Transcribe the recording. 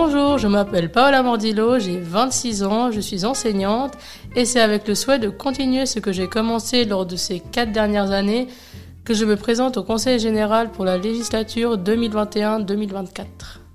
Bonjour, je m'appelle Paola Mordillo, j'ai 26 ans, je suis enseignante et c'est avec le souhait de continuer ce que j'ai commencé lors de ces quatre dernières années que je me présente au Conseil général pour la législature 2021-2024.